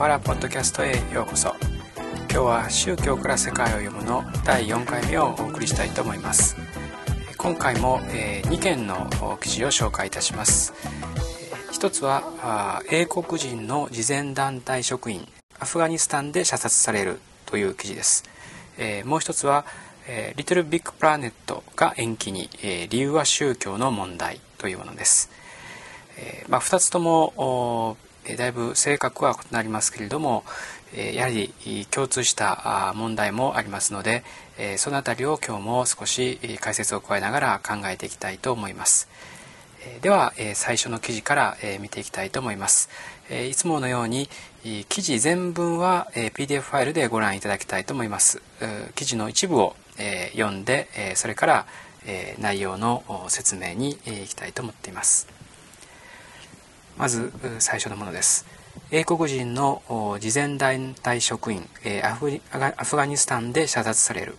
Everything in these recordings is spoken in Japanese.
んこんにちはコハラポッドキャストへようこそ。今日は宗教から世界を読むの第4回目をお送りしたいと思います。今回も、え2件の記事を紹介いたします。一つは英国人の慈善団体職員アフガニスタンで射殺されるという記事です、えもう一つはえリトルビッグプラネットが延期に、え理由は宗教の問題というものです、えまあ、2つともだいぶ性格は異なりますけれどもやはり共通した問題もありますのでその辺りを今日も少し解説を加えながら考えていきたいと思います。では最初の記事から見ていきたいと思います。いつものように記事全文は PDF ファイルでご覧いただきたいと思います。記事の一部を読んでそれから内容の説明にいきたいと思っています。まず最初のものです。英国人の慈善団体職員アフアフガニスタンで射殺される。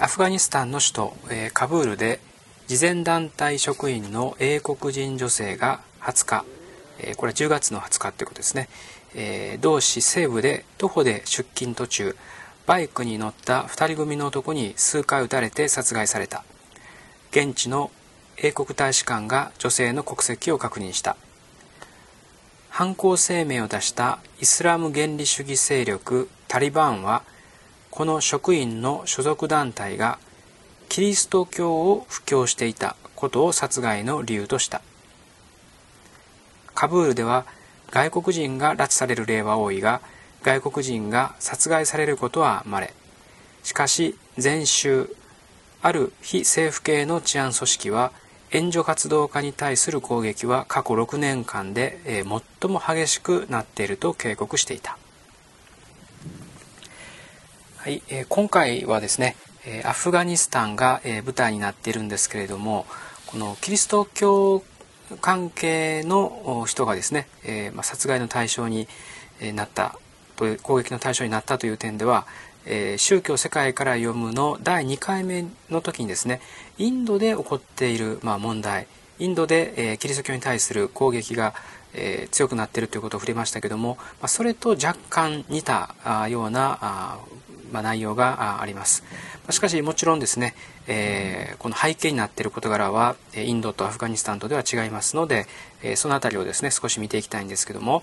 アフガニスタンの首都カブールで慈善団体職員の英国人女性が20日これは10月の20日ということですね。同市西部で徒歩で出勤途中バイクに乗った2人組の男に数回撃たれて殺害された。現地の英国大使館が女性の国籍を確認した。犯行声明を出したイスラム原理主義勢力タリバンはこの職員の所属団体がキリスト教を布教していたことを殺害の理由とした。カブールでは外国人が拉致される例は多いが外国人が殺害されることは稀。しかし前週ある非政府系の治安組織は援助活動家に対する攻撃は過去6年間で、え最も激しくなっていると警告していた、はいえ今回はですねアフガニスタンが、え舞台になっているんですけれどもこのキリスト教関係の人がですね、えま殺害の対象になったという攻撃の対象になったという点ではえー、宗教世界から読むの第2回目の時にですねインドで起こっている、まあ、問題インドで、えー、キリスト教に対する攻撃が、えー、強くなっているということを触れましたけども、まあ、それと若干似たあようなあ、まあ、内容があります。しかしもちろんですね、えー、この背景になっている事柄はインドとアフガニスタンとでは違いますので、えその辺りをですね少し見ていきたいんですけども、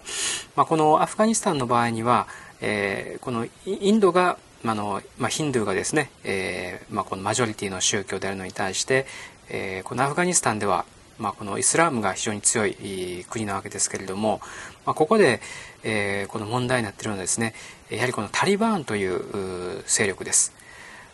まあ、このアフガニスタンの場合には、えー、このインドがあのまあ、ヒンドゥーがですね、えーまあ、このマジョリティの宗教であるのに対して、えー、このアフガニスタンでは、まあ、このイスラームが非常に強い国なわけですけれども、まあ、ここで、えー、この問題になっているのはですねやはりこのタリバーンという勢力です。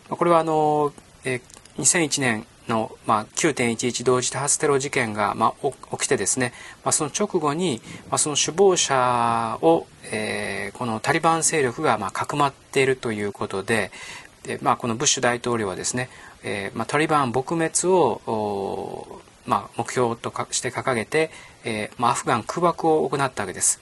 これはあの、えー、2001年の、まあ、9.11同時多発テロ事件が、まあ、起きてですね、まあ、その直後に、まあ、その首謀者を、えー、このタリバン勢力が、かくまっているということでで、まあ、このブッシュ大統領はですね、えーまあ、タリバン撲滅をまあ、目標として掲げて、えーまあ、アフガン空爆を行ったわけです。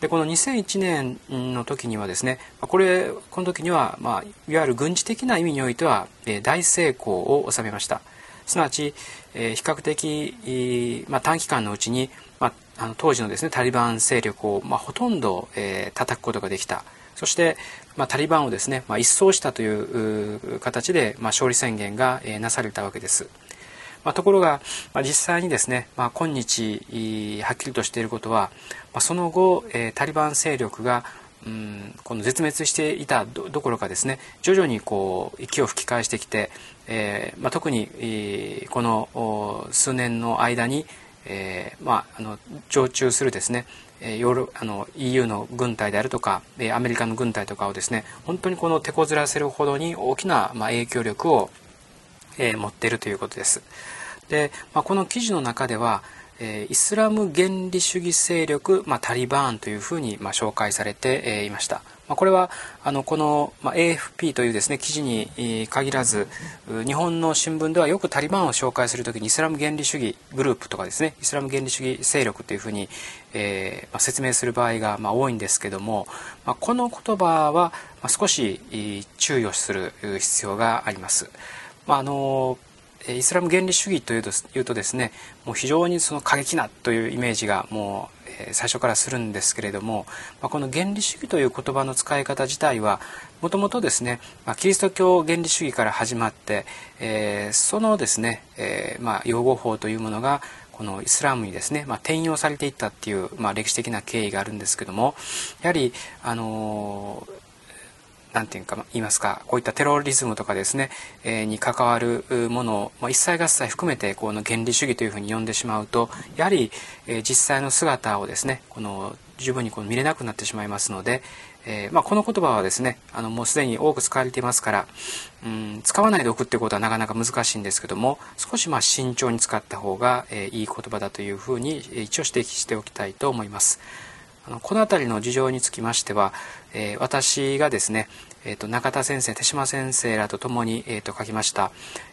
でこの2001年の時にはですねこれこの時には、まあ、いわゆる軍事的な意味においては大成功を収めましたすなわち、えー、比較的、まあ、短期間のうちに、まあ、あの当時のですねタリバン勢力を、まあ、ほとんど、えー、叩くことができたそして、まあ、タリバンをですね、まあ、一掃したという形で、まあ、勝利宣言が、えー、なされたわけです。まあ、ところが、まあ、実際にですね、まあ、今日はっきりとしていることは、まあ、その後、えー、タリバン勢力が、うん、この絶滅していたどころかですね徐々にこう息を吹き返してきて、えーまあ、特に、えー、この数年の間に、えーまあ、あの常駐するですねヨーロあの EU の軍隊であるとかアメリカの軍隊とかをですね本当にこの手こずらせるほどに大きな、まあ、影響力を、えー、持っているということです。で、まあ、この記事の中では、えイスラム原理主義勢力、まあ、タリバーンというふうに、まあ、紹介されて、えいました。まあ、これはあのこの、まあ、AFP というですね記事に限らず日本の新聞ではよくタリバンを紹介する時にイスラム原理主義グループとかですねイスラム原理主義勢力というふうに、えーまあ、説明する場合が、まあ、多いんですけども、まあ、この言葉は、まあ、少し注意をする必要があります。まああのイスラム原理主義というというとですねもう非常にその過激なというイメージがもう最初からするんですけれども、まあ、この原理主義という言葉の使い方自体はもともとですね、まあ、キリスト教原理主義から始まって、えー、そのですね、えー、まあ用語法というものがこのイスラムにですね、まあ、転用されていったっていう、まあ、歴史的な経緯があるんですけどもやはりあの何て言うか言いますかこういったテロリズムとかですね、えー、に関わるものを、ま、一切合切含めてこの原理主義というふうに呼んでしまうとやはり、えー、実際の姿をですねこの十分にこの見れなくなってしまいますので、えー、まあ、この言葉はですねあのもうすでに多く使われていますからうん使わないでおくっていうことはなかなか難しいんですけども少しまあ慎重に使った方が、えいい言葉だというふうに一応指摘しておきたいと思います。あのこの辺りの事情につきましては、えー、私がですね、えーと、中田先生手嶋先生らと共に、えーと、書きました、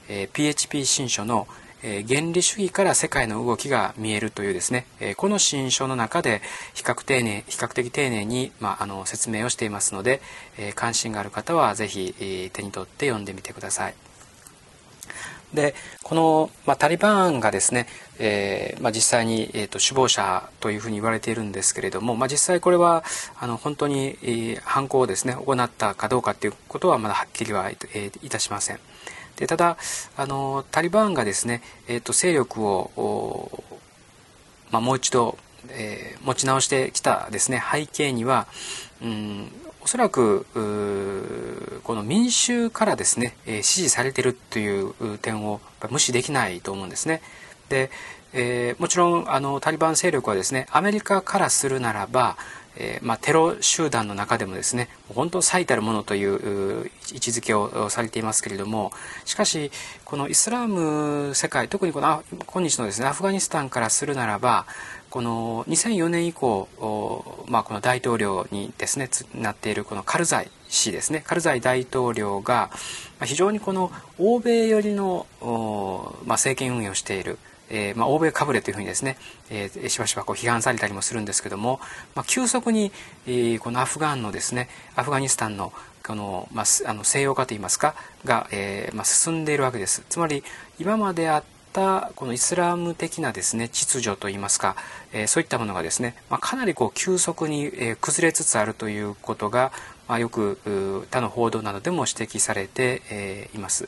えー、PHP 新書の、えー、原理主義から世界の動きが見えるというですね、えー、この新書の中で比較丁寧比較的丁寧に、まあ、あの説明をしていますので、え関心がある方は是非、え手に取って読んでみてください。でこの、まあ、タリバンがですね、えーまあ、実際に、えーと、首謀者というふうに言われているんですけれども、まあ、実際これはあの本当に、えー、犯行をですね行ったかどうかということはまだはっきりは、えー、いたしません。でただあのタリバンがですね、えーと、勢力を、まあ、もう一度、えー、持ち直してきたですね背景には、うん、そらくこの民衆からですね、えー、支持されてるという点を無視できないと思うんですね。で、えー、もちろんあのタリバン勢力はですねアメリカからするならば、えー、まあ、テロ集団の中でもですね本当最たるものという位置づけをされていますけれどもしかしこのイスラム世界特にこの今日のですねアフガニスタンからするならばこの2004年以降、まあ、この大統領にですねなっているこのカルザイ氏ですねカルザイ大統領が非常にこの欧米寄りの、まあ、政権運営をしている。えーまあ、欧米かぶれというふうにですね、えー、しばしばこう批判されたりもするんですけども、まあ、急速に、えー、このアフガンのですねアフガニスタンのこの、まあ、あの西洋化といいますかが、えーまあ、進んでいるわけです。つまり今まであったこのイスラム的なですね秩序といいますか、えー、そういったものがですね、まあ、かなりこう急速に、えー、崩れつつあるということが、まあ、よく他の報道などでも指摘されて、えー、います。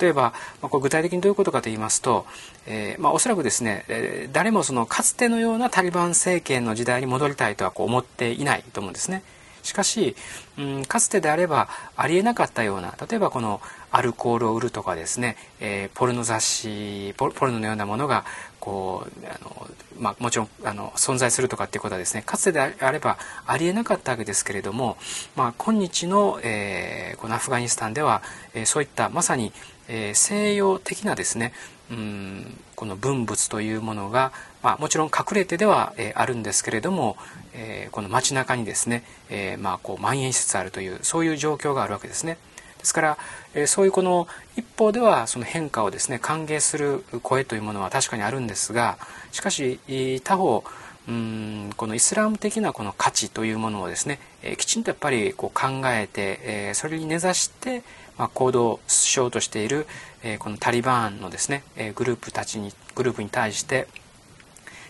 例えば、まあ、これ具体的にどういうことかと言いますと、えーまあ、おそらくですね、えー、誰もそのかつてのようなタリバン政権の時代に戻りたいとはこう思っていないと思うんですね。しかし、うん、かつてであればありえなかったような例えばこのアルコールを売るとかですね、えー、ポルノ雑誌ポルノのようなものがこうあの、まあ、もちろんあの存在するとかっていうことはですねかつてであればありえなかったわけですけれども、まあ、今日の、えー、このアフガニスタンでは、えー、そういったまさに、えー、西洋的なですねうんこの文物というものが、まあ、もちろん隠れてでは、えー、あるんですけれども、えー、この街中にですね、えー、まあこう蔓延しつつあるというそういう状況があるわけですね。ですから、えそういうこの一方ではその変化をですね歓迎する声というものは確かにあるんですがしかし他方うんこのイスラム的なこの価値というものをですね、えきちんとやっぱりこう考えて、えそれに根ざして、まあ、行動しようとしている、えこのタリバンのですね、えグループたちにグループに対して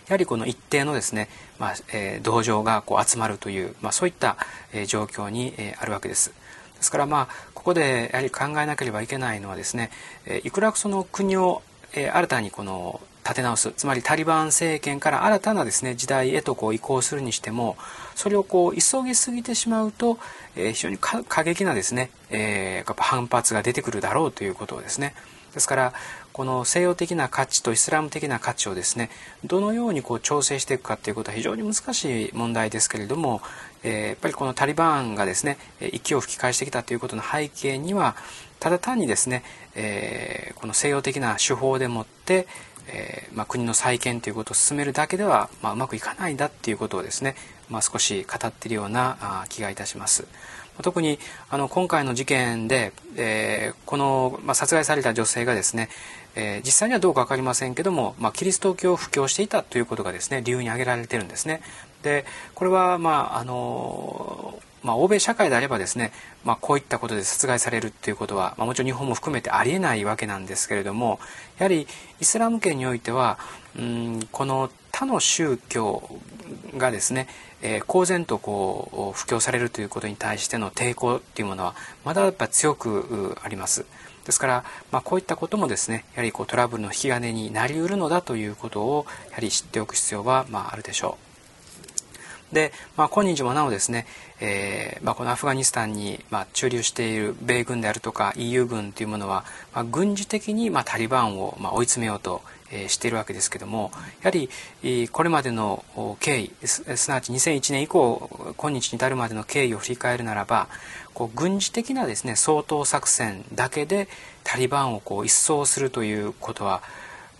やはりこの一定のですね、まあえー、同情がこう集まるという、まあ、そういった、えー、状況に、えー、あるわけです。ですからまあここでやはり考えなければいけないのはですね、いくらその国を、新たにこの立て直すつまりタリバン政権から新たなですね時代へとこう移行するにしてもそれをこう急ぎすぎてしまうと、えー、非常に過激なですね、えー、やっぱ反発が出てくるだろうということですね。ですからこの西洋的な価値とイスラム的な価値をですねどのようにこう調整していくかということは非常に難しい問題ですけれども、えー、やっぱりこのタリバンがですね息を吹き返してきたということの背景にはただ単にですね、えー、この西洋的な手法でもって、えー、まあ、国の再建ということを進めるだけでは、まあ、うまくいかないんだっていうことをですね、まあ、少し語っているような気がいたします。特にあの今回の事件で、えー、この、まあ、殺害された女性がですね、えー、実際にはどうか分かりませんけども、まあ、キリスト教を布教していたということがですね理由に挙げられてるんですね。でこれはまああのまあ、欧米社会であればですね、まあ、こういったことで殺害されるっていうことは、まあ、もちろん日本も含めてありえないわけなんですけれどもやはりイスラム圏においてはうんこの他の宗教がですね、えー、公然とこう布教されるということに対しての抵抗っていうものはまだやっぱ強くあります。ですから、まあ、こういったこともですねやはりこうトラブルの引き金になりうるのだということをやはり知っておく必要は、まあ、あるでしょう。で、まあ、今日もなおですね、えーまあ、このアフガニスタンに、まあ、駐留している米軍であるとか EU 軍というものは、まあ、軍事的に、まあ、タリバンを、まあ、追い詰めようと、えー、しているわけですけどもやはり、これまでの経緯すなわち2001年以降今日に至るまでの経緯を振り返るならばこう軍事的なですね掃討作戦だけでタリバンをこう一掃するということは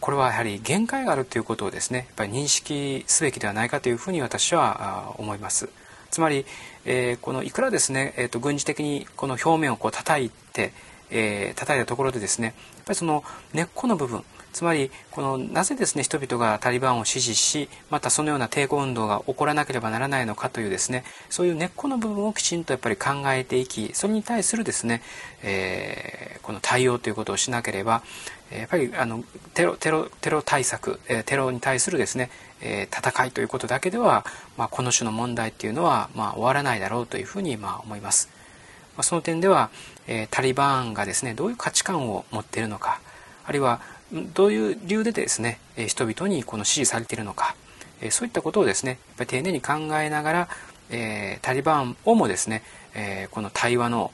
これはやはり限界があるということをですねやっぱり認識すべきではないかというふうに私は思います。つまり、えー、このいくらですね、えーと、軍事的にこの表面をこう叩いて、えー、叩いたところでですねやっぱりその根っこの部分つまりこのなぜですね人々がタリバンを支持しまたそのような抵抗運動が起こらなければならないのかというですねそういう根っこの部分をきちんとやっぱり考えていきそれに対するですね、えー、この対応ということをしなければやっぱりあのテロテロテロ対策テロに対するですね戦いということだけでは、まあ、この種の問題っていうのは、まあ、終わらないだろうというふうにまあ思います。その点では、えタリバンがですねどういう価値観を持っているのかあるいはどういう理由でですね人々にこの支持されているのかそういったことをですねやっぱり丁寧に考えながら、えー、タリバンをもですね、えー、この対話の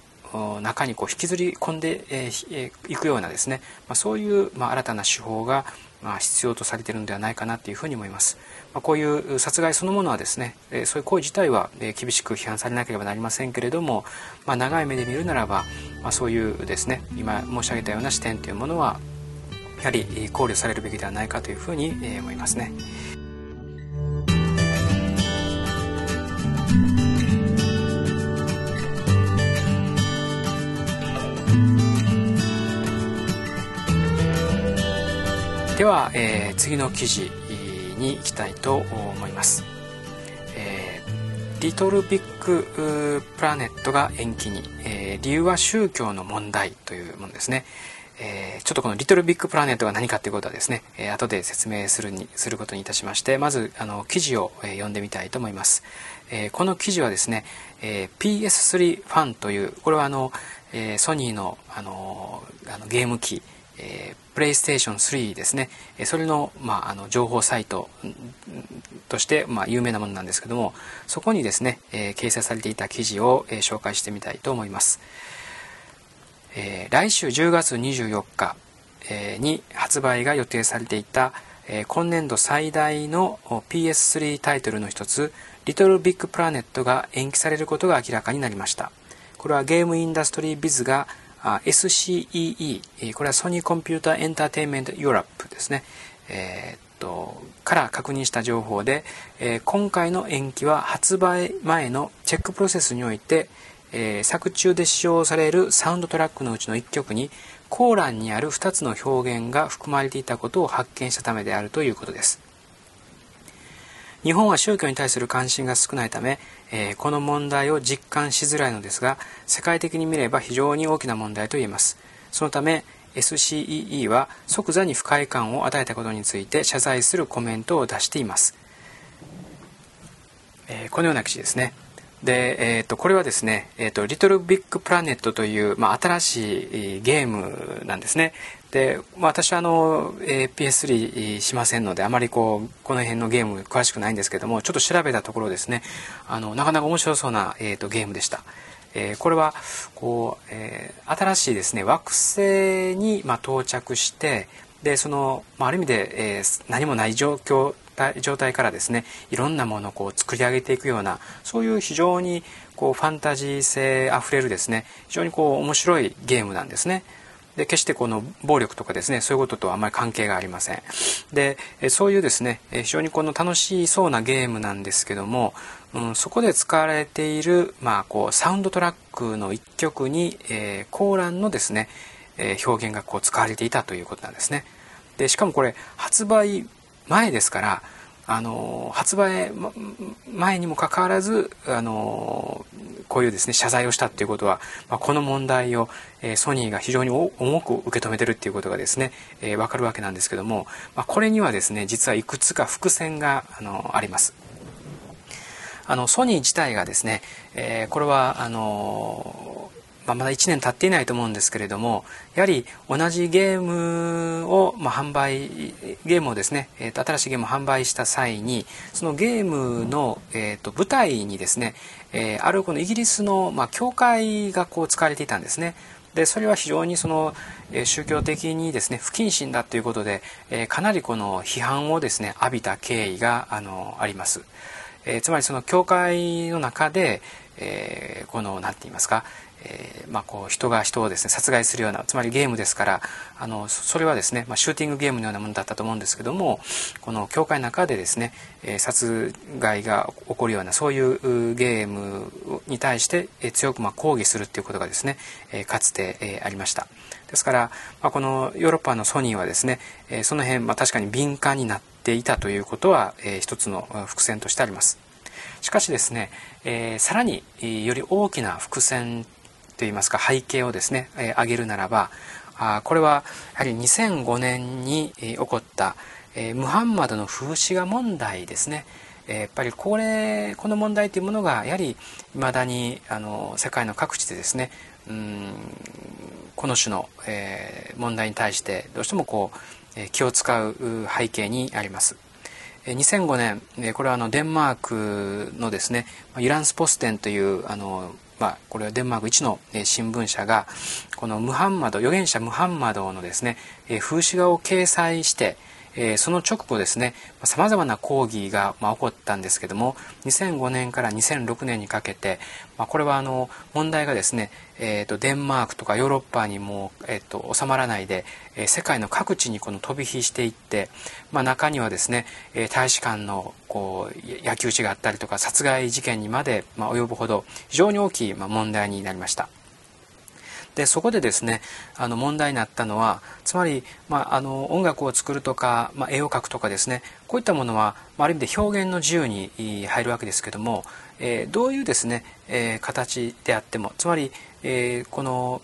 中にこう引きずり込んでい、えー、くようなですね、まあ、そういう、まあ、新たな手法が、まあ、必要とされているのではないかなというふうに思います。まあ、こういう殺害そのものはですね、えー、そういう行為自体は、えー、厳しく批判されなければなりませんけれども、まあ、長い目で見るならば、まあ、そういうですね今申し上げたような視点というものはやはり考慮されるべきではないかというふうに思いますね。では、えー、次の記事に行きたいと思います。えー、リトルビッグプラネットが延期に、えー、理由は宗教の問題というものですね。えー、ちょっとこのリトルビッグプラネットが何かということはですね、えー、後で説明するにすることにいたしましてまずあの記事を、えー、読んでみたいと思います、えー、この記事はですね、えー、PS3 ファンというこれはあの、えー、ソニーのあのあのゲーム機えー、プレイステーション3ですね、それの,、まあ、あの情報サイトとして、まあ、有名なものなんですけどもそこにですね、えー、掲載されていた記事を、えー、紹介してみたいと思います。えー、来週10月24日、えー、に発売が予定されていた、えー、今年度最大の PS3 タイトルの一つ「リトルビッグプラネット」が延期されることが明らかになりました。これはゲームインダストリービズが SCEE これはソニーコンピュータエンターテインメントユーラップですね、えー、っとから確認した情報で、えー、今回の延期は発売前のチェックプロセスにおいてえー、作中で使用されるサウンドトラックのうちの1曲にコーランにある2つの表現が含まれていたことを発見したためであるということです。日本は宗教に対する関心が少ないため、えー、この問題を実感しづらいのですが、世界的に見れば非常に大きな問題と言えます。そのため、SCEE は即座に不快感を与えたことについて謝罪するコメントを出しています。えー、このような記事ですね。で、えーと、これはですね、えーと、リトルビッグプラネットという、まあ、新しいゲームなんですね。で、まあ、私はあの、えー、PS3 しませんので、あまりこう、この辺のゲーム詳しくないんですけども、ちょっと調べたところですね、あの、なかなか面白そうな、えーと、ゲームでした。えー、これは、こう、えー、新しいですね、惑星に、まあ、到着して、で、その、まあ、ある意味で、えー、何もない状況状態からですねいろんなものをこう作り上げていくようなそういう非常にこうファンタジー性あふれるですね非常にこう面白いゲームなんですね。で決してこの暴力とかですねそういうこととはあまり関係がありませんでそういうですね非常にこの楽しそうなゲームなんですけども、うん、そこで使われている、まあ、こうサウンドトラックの一曲に、えー、コーランのですね、え、表現がこう使われていたということなんですねでしかもこれ発売前ですからあの発売前にもかかわらずあのこういうですね謝罪をしたっていうことは、まあ、この問題を、えー、ソニーが非常に重く受け止めてるっていうことがですね、えー、分かるわけなんですけども、まあ、これにはですね実はいくつか伏線があのあります。あのソニー自体がですね、えー、これはあのまあ、まだ1年経っていないと思うんですけれどもやはり同じゲームを、まあ、販売ゲームをですね、えー、と新しいゲームを販売した際にそのゲームの、えー、と舞台にですね、えー、あるこのイギリスの、まあ、教会がこう使われていたんですね。でそれは非常にその、え宗教的にですね不謹慎だということで、えかなりこの批判をですね浴びた経緯があのあります。えー、つまりその教会の中で、えー、この何て言いますか、えー、まあ、こう人が人をですね殺害するようなつまりゲームですからあのそれはですね、まあ、シューティングゲームのようなものだったと思うんですけどもこの教会の中でですね、え殺害が起こるようなそういうゲームに対してえ強くま抗議するっていうことがですね、えかつて、えありました。ですから、まあ、このヨーロッパのソニーはですね、えその辺、まあ、確かに敏感になってていたということは、え一つの伏線としてあります。しかしですね、えー、さらにより大きな伏線といいますか背景をですね、えー、挙げるならばあこれはやはり2005年に、えー、起こった、えー、ムハンマドの風刺画問題ですね。えー、やっぱりこれこの問題というものがやはり未だにあの世界の各地でですねうんこの種の、えー、問題に対してどうしてもこう、気を使う背景にあります。2005年これはあのデンマークのですねユランスポステンというあのまあ、これはデンマーク一の新聞社がこのムハンマド預言者ムハンマドのですね風刺画を掲載してえー、その直後ですねさまざまな抗議が、まあ、起こったんですけども2005年から2006年にかけて、まあ、これはあの問題がですね、えーと、デンマークとかヨーロッパにも、えーと、収まらないで、えー、世界の各地にこの飛び火していって、まあ、中にはですね、えー、大使館のこう焼き討ちがあったりとか殺害事件にまで、まあ、及ぶほど非常に大きい、まあ、問題になりました。でそこでですねあの問題になったのはつまり、まあ、あの音楽を作るとか、まあ、絵を描くとかですねこういったものは、まあ、ある意味で表現の自由に入るわけですけども、えー、どういうですね、えー、形であってもつまり、えー、この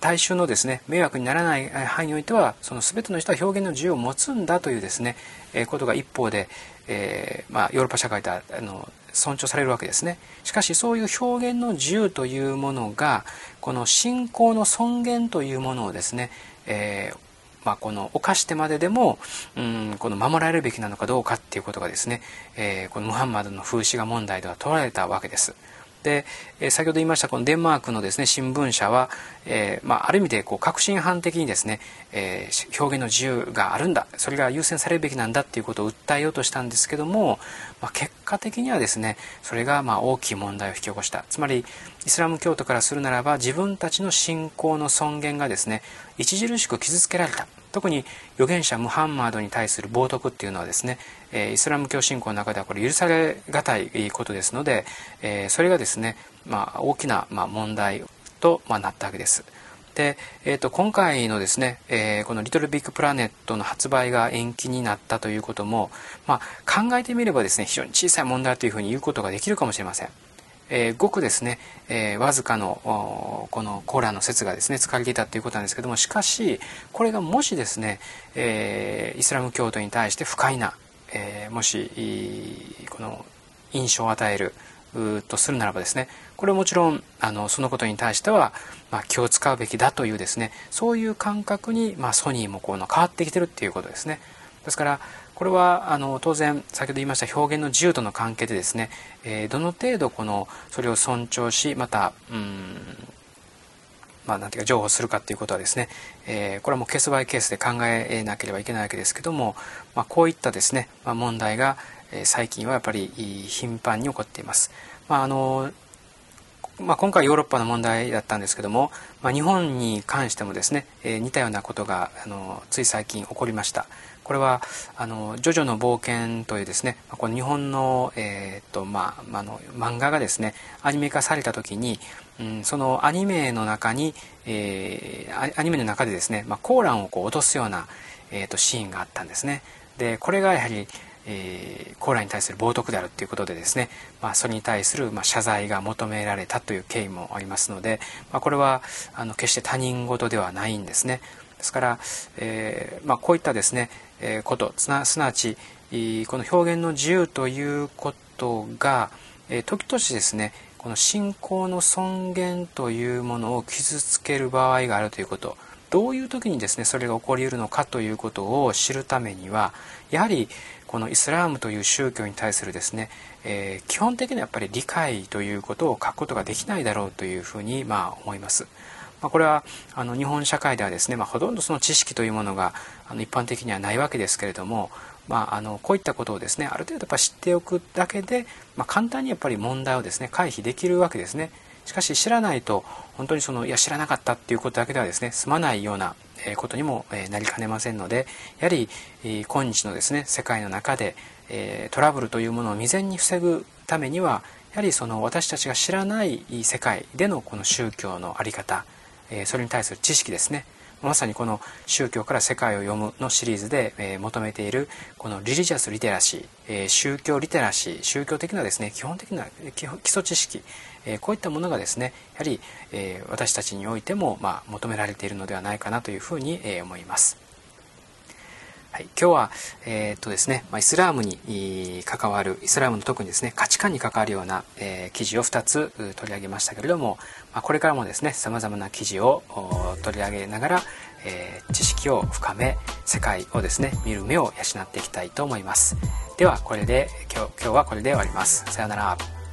大衆のですね迷惑にならない範囲においてはその全ての人は表現の自由を持つんだというですね、えー、ことが一方で、えーまあ、ヨーロッパ社会であの尊重されるわけですねしかしそういう表現の自由というものがこの信仰の尊厳というものをですね、えーまあ、この犯してまででも、うん、この守られるべきなのかどうかっていうことがですね、えー、このムハンマドの風刺画問題では問われたわけです。で、え先ほど言いましたこのデンマークのですね新聞社は、えー、まあ、ある意味でこう革新犯的にですね、えー、表現の自由があるんだ。それが優先されるべきなんだっていうことを訴えようとしたんですけども、まあ、結果的にはですねそれがま大きい問題を引き起こした。つまりイスラム教徒からするならば自分たちの信仰の尊厳がですね著しく傷つけられた。特に預言者ムハンマードに対する冒涜っていうのはですね、えイスラム教信仰の中ではこれ許されがたいことですので、えそれがですね、まあ、大きな、ま問題と、まなったわけです。で、えー、と今回のですね、えー、この「リトルビッグプラネット」の発売が延期になったということも、まあ、考えてみればですね非常に小さい問題というふうに言うことができるかもしれません。えー、ごくですね、えー、わずかのこのコーラの説がですね使われていたということなんですけどもしかしこれがもしですね、えー、イスラム教徒に対して不快な、えもしこの印象を与えるとするならばですねこれもちろんあのそのことに対しては、まあ、気を使うべきだというですねそういう感覚に、まあ、ソニーもこの変わってきてるっていうことですね。ですからこれはあの当然先ほど言いました表現の自由との関係でですね、えー、どの程度このそれを尊重しまたうんまあ、なんていうか譲歩するかっていうことはですね、えー、これはもうケースバイケースで考えなければいけないわけですけども、まあ、こういったですね、まあ、問題が、えー、最近はやっぱり頻繁に起こっています。まああのまあ、今回ヨーロッパの問題だったんですけども、まあ、日本に関してもですね、えー、似たようなことがあのつい最近起こりました。これはあの「ジョジョの冒険」というですねこの日本の,、えーとまあ、あの漫画がですねアニメ化された時に、うん、そのアニメの中に、えー、アニメの中でですね、まあ、コーランをこう落とすような、えーと、シーンがあったんですね。でこれがやはりえー、コーラに対する冒涜であるということでですね、まあ、それに対する、まあ、謝罪が求められたという経緯もありますので、まあ、これはあの決して他人事ではないんですね。ですから、えーまあ、こういったですね、ことすなわちこの表現の自由ということが、えー、時々ですねこの信仰の尊厳というものを傷つける場合があるということどういう時にですねそれが起こりうるのかということを知るためにはやはりこのイスラームという宗教に対するですね、えー、基本的なやっぱり理解ということを書くことができないだろうというふうにまあ思います。まあ、これはあの日本社会ではですね、まあ、ほとんどその知識というものがあの一般的にはないわけですけれども、まあ、あのこういったことをですねある程度やっぱ知っておくだけで、まあ、簡単にやっぱり問題をですね回避できるわけですね。しかし知らないと本当にそのいや知らなかったっていうことだけではですね済まないようなことにもなりかねませんのでやはり今日のですね世界の中でトラブルというものを未然に防ぐためにはやはりその私たちが知らない世界でのこの宗教の在り方それに対する知識ですねまさにこの「宗教から世界を読む」のシリーズで、え求めているこのリリジャスリテラシー、え宗教リテラシー宗教的なですね基本的な基礎知識、えこういったものがですねやはり、え私たちにおいても、ま、求められているのではないかなというふうに、え思います。はい、今日は、えー、っとですね、まあ、イスラームに関わるイスラームの特にですね価値観に関わるような、えー、記事を2つ取り上げましたけれども、まあ、これからもですねさまざまな記事を取り上げながら、えー、知識を深め世界をですね見る目を養っていきたいと思います。ではこれで今日今日はこれで終わります。さようなら。